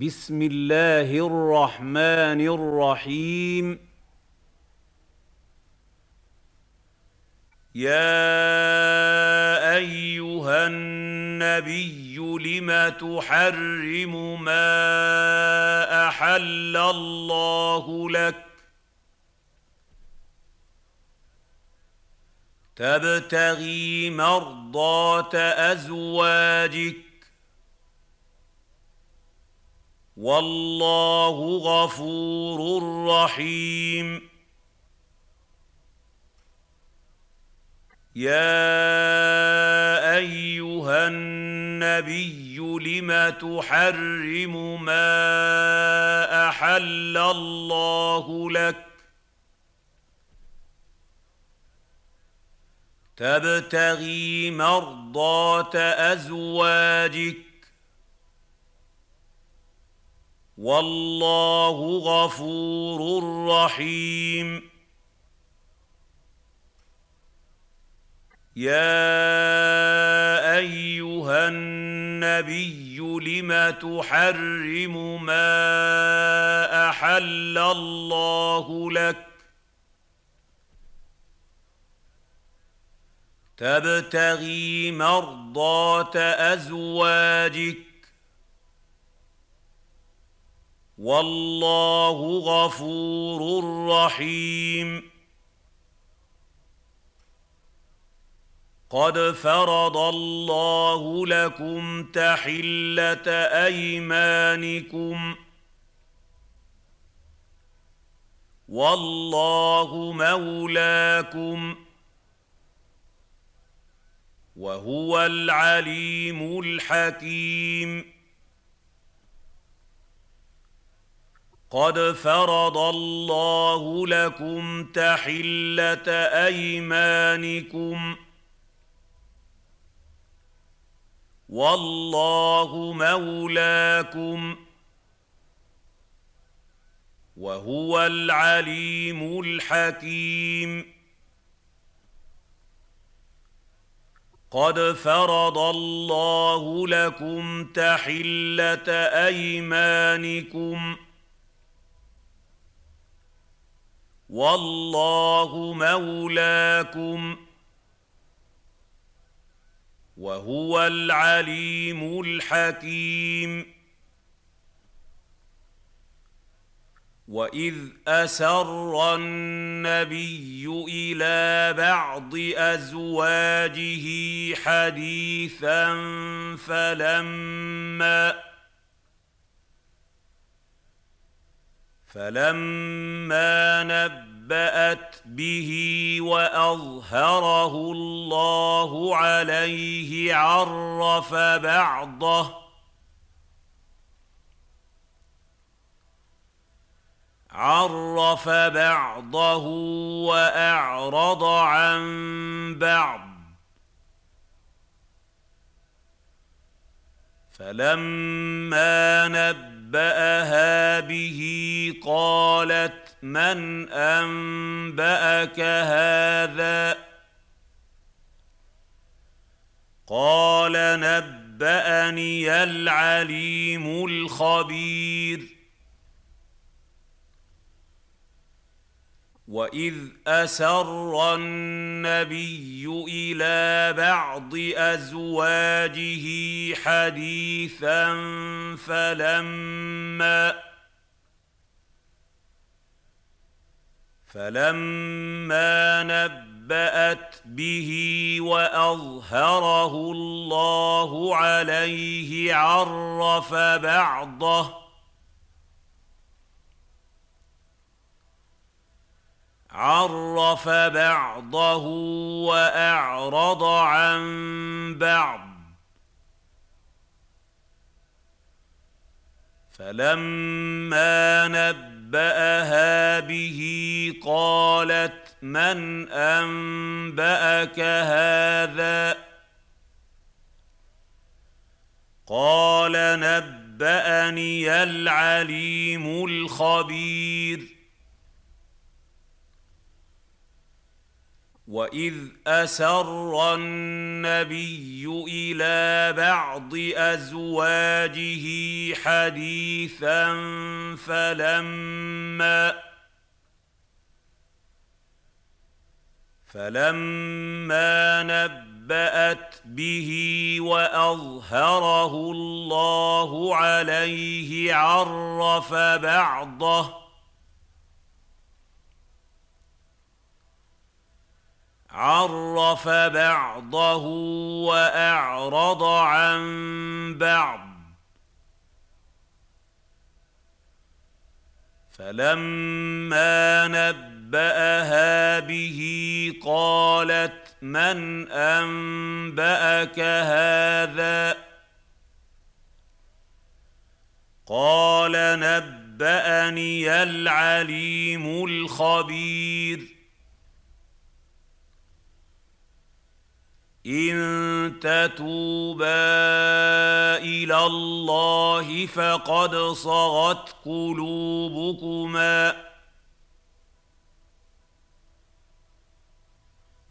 بسم الله الرحمن الرحيم. يا أيها النبي لم تحرم ما أحل الله لك؟ تبتغي مرضاه أزواجك والله غفور رحيم. يا أيها النبي لم تحرم ما أحل الله لك؟ تبتغي مرضاه أزواجك والله غفور رحيم. يا أيها النبي لم تحرم ما أحل الله لك؟ تبتغي مرضاه أزواجك والله غفور رحيم. قد فرض الله لكم تحلة أيمانكم. والله مولاكم. وهو العليم الحكيم. قد فرض الله لكم تحله ايمانكم والله مولاكم وهو العليم الحكيم قد فرض الله لكم تحله ايمانكم والله مولاكم وهو العليم الحكيم. وإذ أسر النبي إلى بعض أزواجه حديثا فلما فلما نبات به واظهره الله عليه عرف بعضه عرف بعضه واعرض عن بعض فلما نباها به قالت من انباك هذا؟ قال نباني العليم الخبير واذ اسر النبي إلى بعض ازواجه حديثا فلما فلما نبات به واظهره الله عليه عرف بعضه عرف بعضه وأعرض عن بعض. فلما نبأها به قالت من أنبأك هذا؟ قال نبأني العليم الخبير. واذ اسر النبي إلى بعض ازواجه حديثا فلما فلما نبأت به وأظهره الله عليه عرف بعضه عرف بعضه وأعرض عن بعض. فلما نبأها به قالت من أنبأك هذا؟ قال نبأني العليم الخبير. إن تتوبا إلى الله فقد صغت قلوبكما.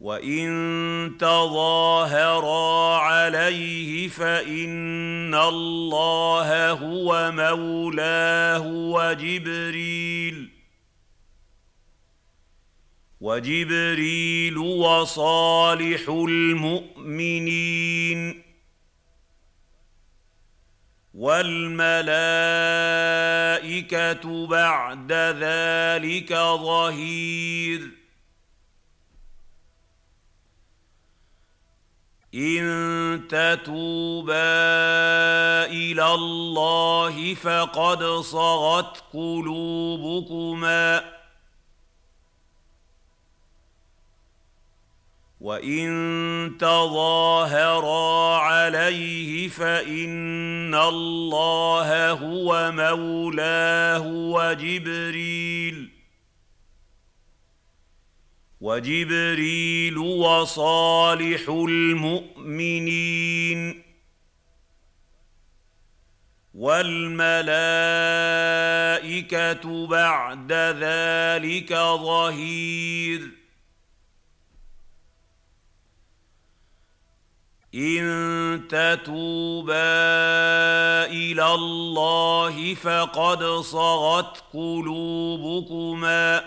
وإن تظاهرا عليه فإن الله هو مولاه وجبريل. وجبريل وصالح المؤمنين والملائكة بعد ذلك ظهير. إن تتوبا إلى الله فقد صغت قلوبكما وان تظاهرا عليه فان الله هو مولاه وجبريل وجبريل وصالح المؤمنين والملائكه بعد ذلك ظهير إن تتوبا إلى الله فقد صغت قلوبكما.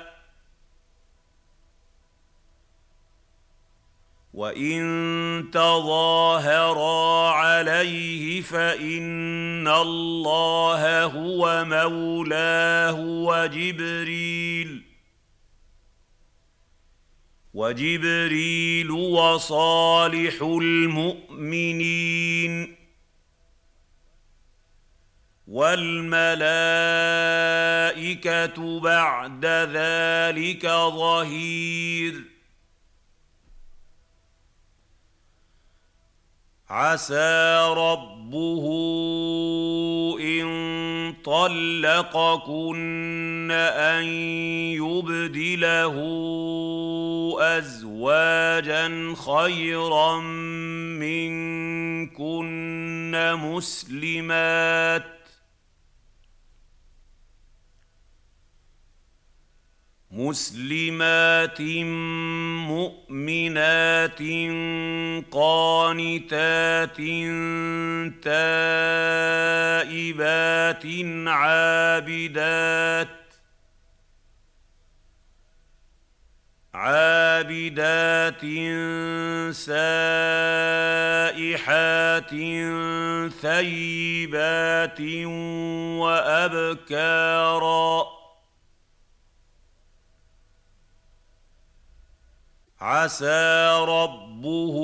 وإن تظاهرا عليه فإن الله هو مولاه وجبريل. وجبريل وصالح المؤمنين والملائكة بعد ذلك ظهير عسى ربه إن طلقكن أن يبدله أزواجا خيرا منكن مسلمات مسلمات مؤمنات قانتات تائبات عابدات عابدات سائحات ثيبات وأبكارا عسى ربه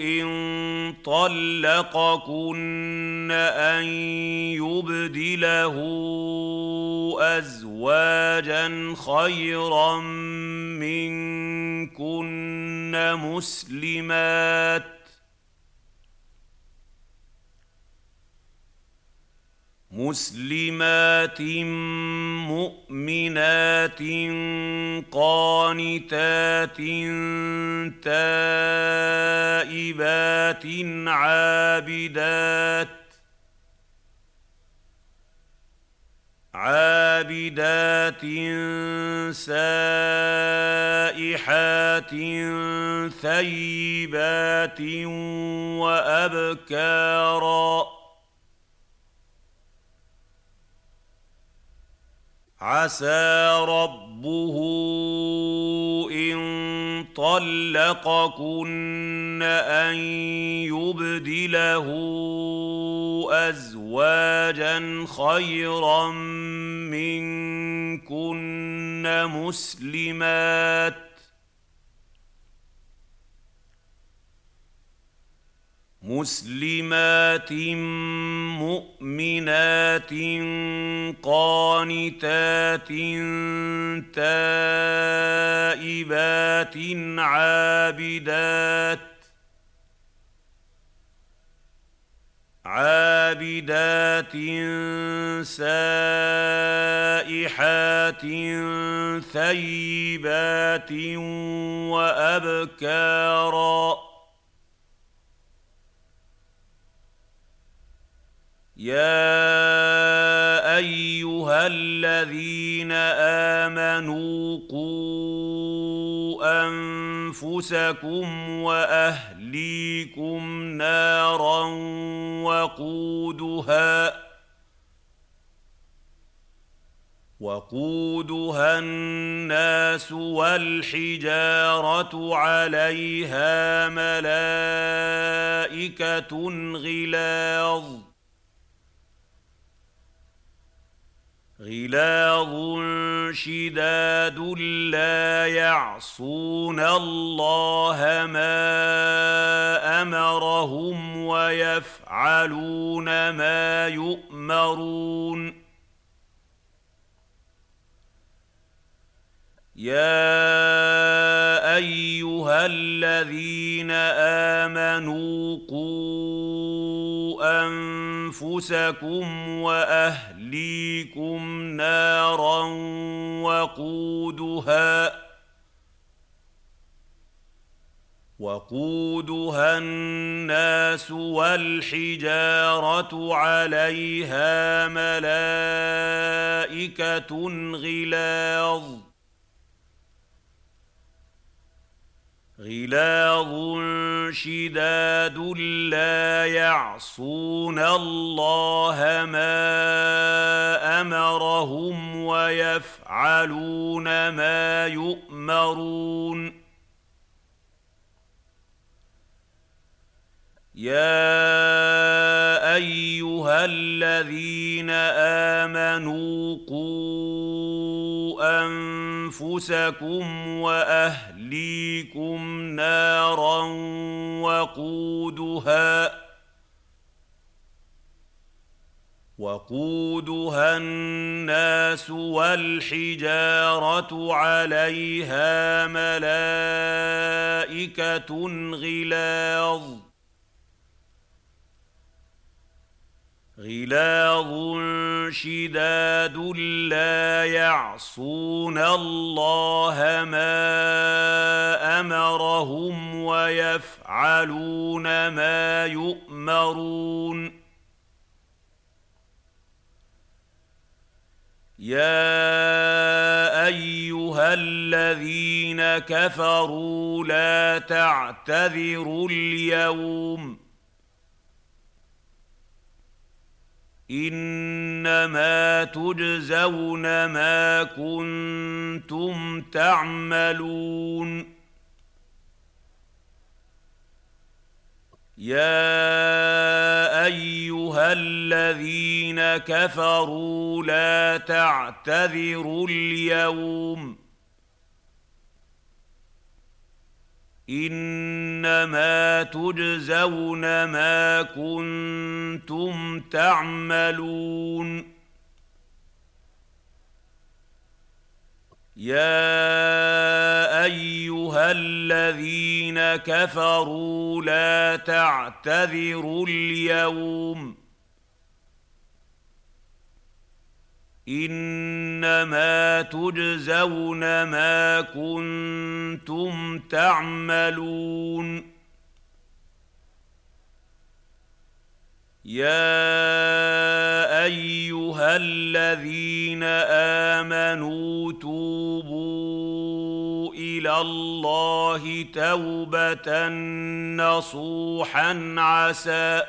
إن طلقكن أن يبدله أزواجا خيرا منكن مسلمات مسلمات مؤمنات قانتات تائبات عابدات عابدات سائحات ثيبات وأبكارا عسى ربه إن طلقكن أن يبدله أزواجا خيرا منكن مسلمات مسلمات مؤمنات قانتات تائبات عابدات عابدات سائحات ثيبات وأبكارا يا ايها الذين امنوا قوا انفسكم واهليكم نارا وقودها وقودها الناس والحجاره عليها ملائكه غلاظ غلاظ شداد لا يعصون الله ما أمرهم ويفعلون ما يؤمرون. يا أيها الذين آمنوا قوا أنفسكم وأهليكم نارا وقودها وقودها الناس والحجارة عليها ملائكة غلاظ غلاظ شداد لا يعصون الله ما أمرهم ويفعلون ما يؤمرون. يا أيها الذين آمنوا قوا أنفسكم وأهليكم نارا وقودها وقودها الناس والحجارة عليها ملائكة غلاظ غلاظ شداد لا يعصون الله ما أمرهم ويفعلون ما يؤمرون. يا أيها الذين كفروا لا تعتذروا اليوم إنما تجزون ما كنتم تعملون. يا أيها الذين كفروا لا تعتذروا اليوم. إنما تجزون ما كنتم تعملون. يا أيها الذين كفروا لا تعتذروا اليوم. إنما تجزون ما كنتم تعملون. يا أيها الذين آمنوا توبوا إلى الله توبة نصوحا عسى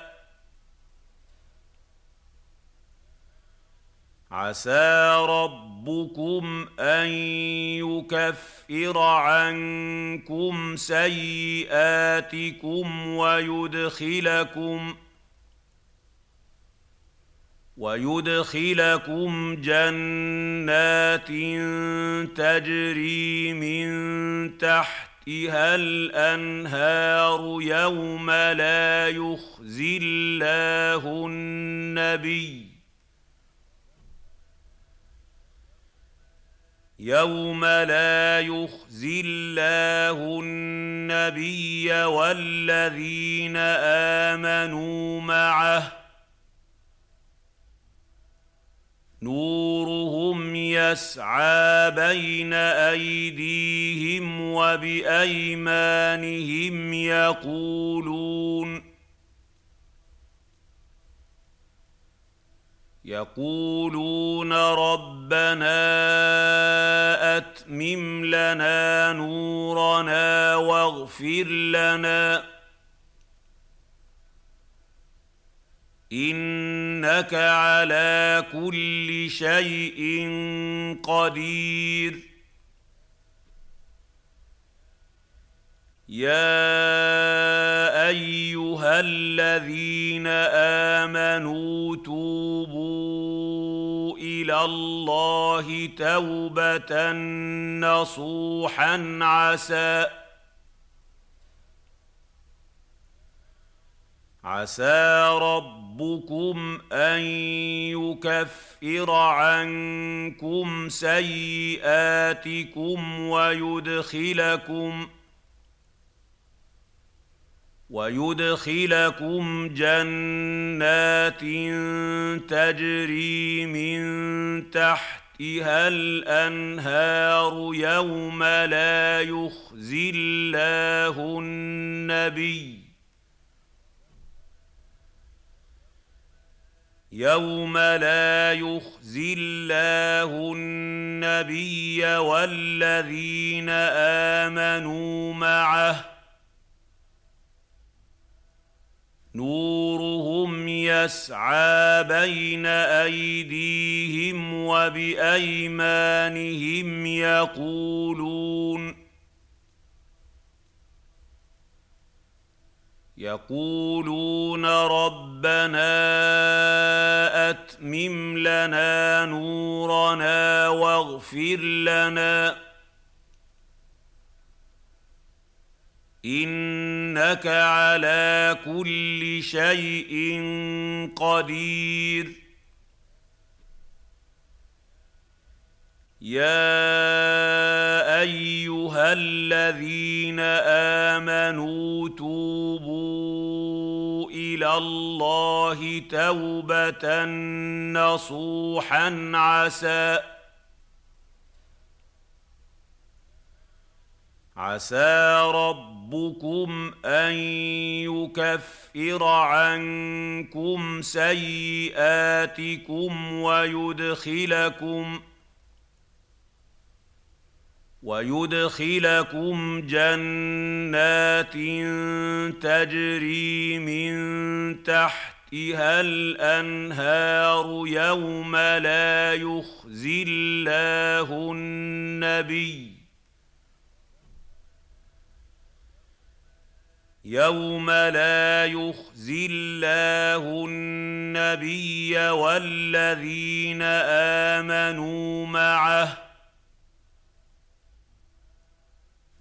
عسى ربكم أن يكفر عنكم سيئاتكم ويدخلكم ويدخلكم جنات تجري من تحتها الأنهار يوم لا يخزي الله النبي يوم لا يخزي الله النبي والذين امنوا معه نورهم يسعى بين ايديهم وبايمانهم يقولون يقولون ربنا أتمم لنا نورنا واغفر لنا. إنك على كل شيء قدير. يا ايها الذين امنوا توبوا إلى الله توبه نصوحا عسى عسى ربكم ان يكفر عنكم سيئاتكم ويدخلكم ويدخلكم جنات تجري من تحتها الأنهار يوم لا يخزي الله النبي. يوم لا يخزي الله النبي والذين آمنوا معه نورهم يسعى بين أيديهم وبأيمانهم يقولون يقولون ربنا أتمم لنا نورنا واغفر لنا إنك على كل شيء قدير. يا أيها الذين آمنوا توبوا إلى الله توبة نصوحا عسى عسى ربكم أن يكفر عنكم سيئاتكم ويدخلكم ويدخلكم جنات تجري من تحتها الأنهار يوم لا يخزي الله النبي يوم لا يخزي الله النبي والذين امنوا معه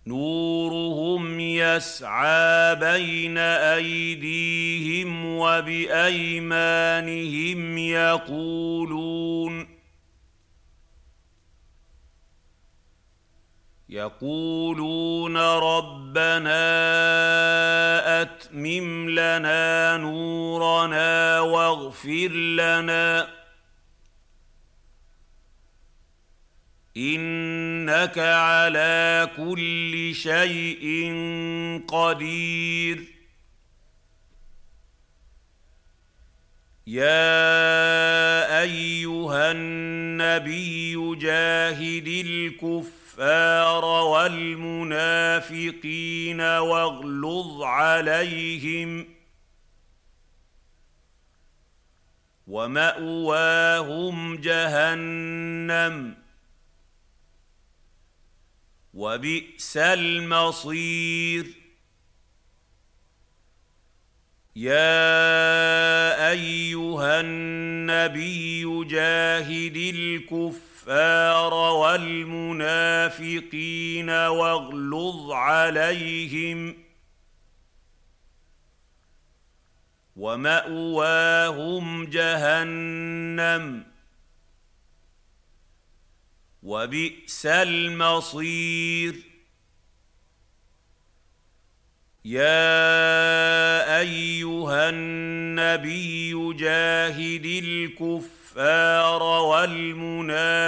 نورهم يسعى بين ايديهم وبايمانهم يقولون يقولون ربنا أتمم لنا نورنا واغفر لنا. إنك على كل شيء قدير. يا أيها النبي جاهد الكفار والمنافقين واغلظ عليهم ومأواهم جهنم وبئس المصير. يا أيها النبي جاهد الكفار والمنافقين واغلظ عليهم ومأواهم جهنم وبئس المصير. يا أيها النبي جاهد الكفار والمنافقين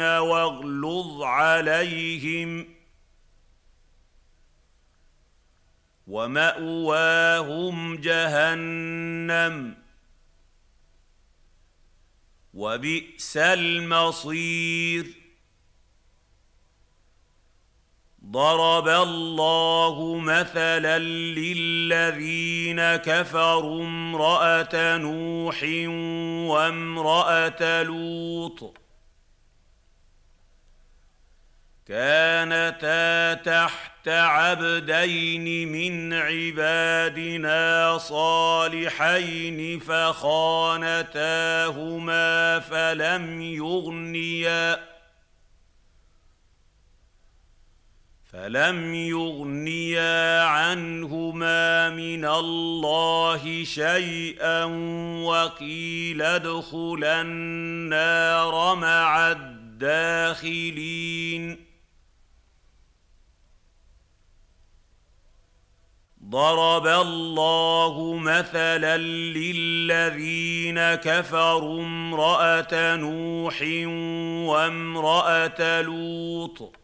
واغلظ عليهم ومأواهم جهنم وبئس المصير ضرب الله مثلا للذين كفروا امرأة نوح وامرأة لوط. كانتا تحت عبدين من عبادنا صالحين فخانتاهما فلم يغنيا. فلم يغنيا عنهما من الله شيئا وقيل ادخلا النار مع الداخلين ضرب الله مثلا للذين كفروا امراه نوح وامراه لوط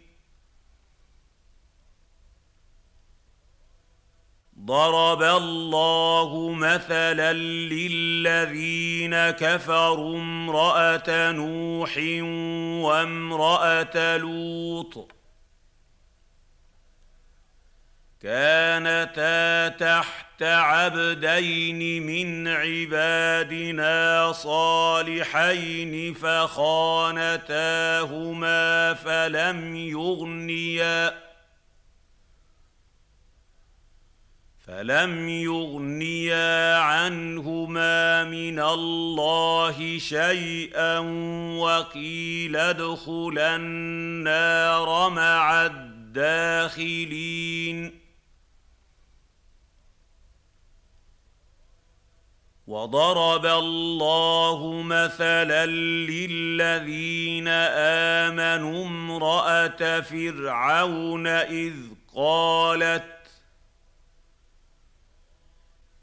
ضرب الله مثلا للذين كفروا امرأة نوح وامرأة لوط. كانتا تحت عبدين من عبادنا صالحين فخانتاهما فلم يغنيا. فلم يغنيا عنهما من الله شيئا وقيل ادخلا النار مع الداخلين وضرب الله مثلا للذين امنوا امراه فرعون اذ قالت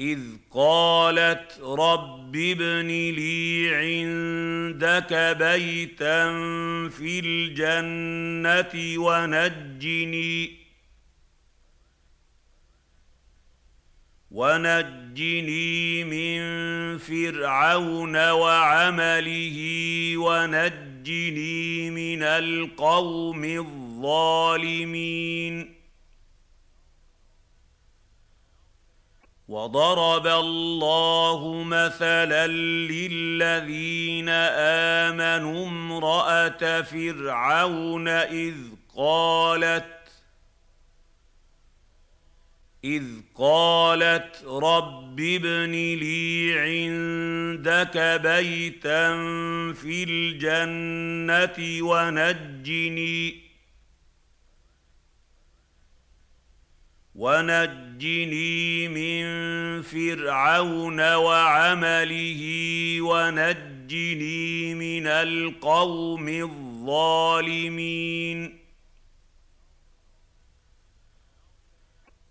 إذ قالت رب ابن لي عندك بيتا في الجنة ونجني ونجني من فرعون وعمله ونجني من القوم الظالمين وضرب الله مثلا للذين امنوا امراه فرعون اذ قالت اذ قالت رب ابن لي عندك بيتا في الجنه ونجني ونجني من فرعون وعمله ونجني من القوم الظالمين.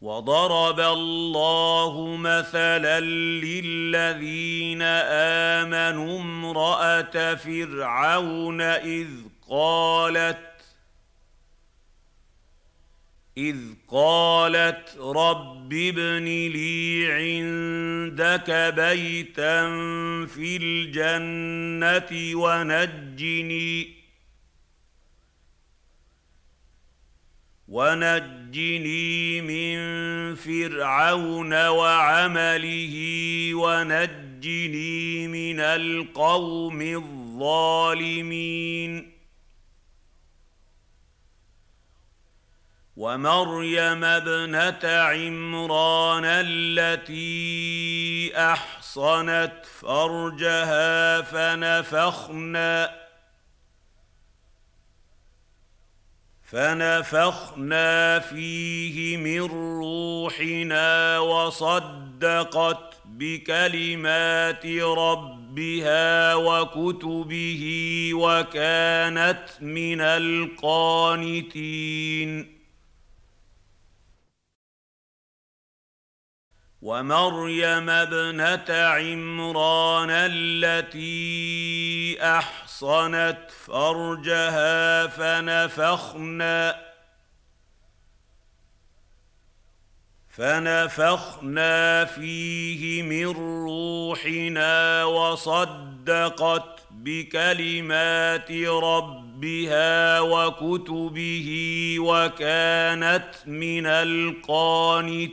وضرب الله مثلا للذين آمنوا امرأة فرعون إذ قالت إذ قالت رب ابن لي عندك بيتا في الجنة ونجني ونجني من فرعون وعمله ونجني من القوم الظالمين ومريم ابنة عمران التي أحصنت فرجها فنفخنا فنفخنا فيه من روحنا وصدقت بكلمات ربها وكتبه وكانت من القانتين. ومريم ابنة عمران التي أحصنت فرجها فنفخنا فنفخنا فيه من روحنا وصدقت بكلمات ربها وكتبه وكانت من القانتين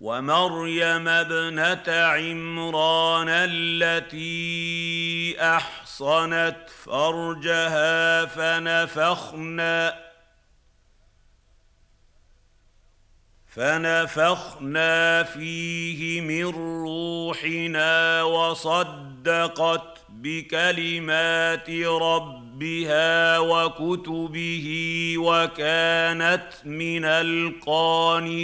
ومريم ابنة عمران التي أحصنت فرجها فنفخنا فنفخنا فيه من روحنا وصدقت بكلمات ربها وكتبه وكانت من القانتين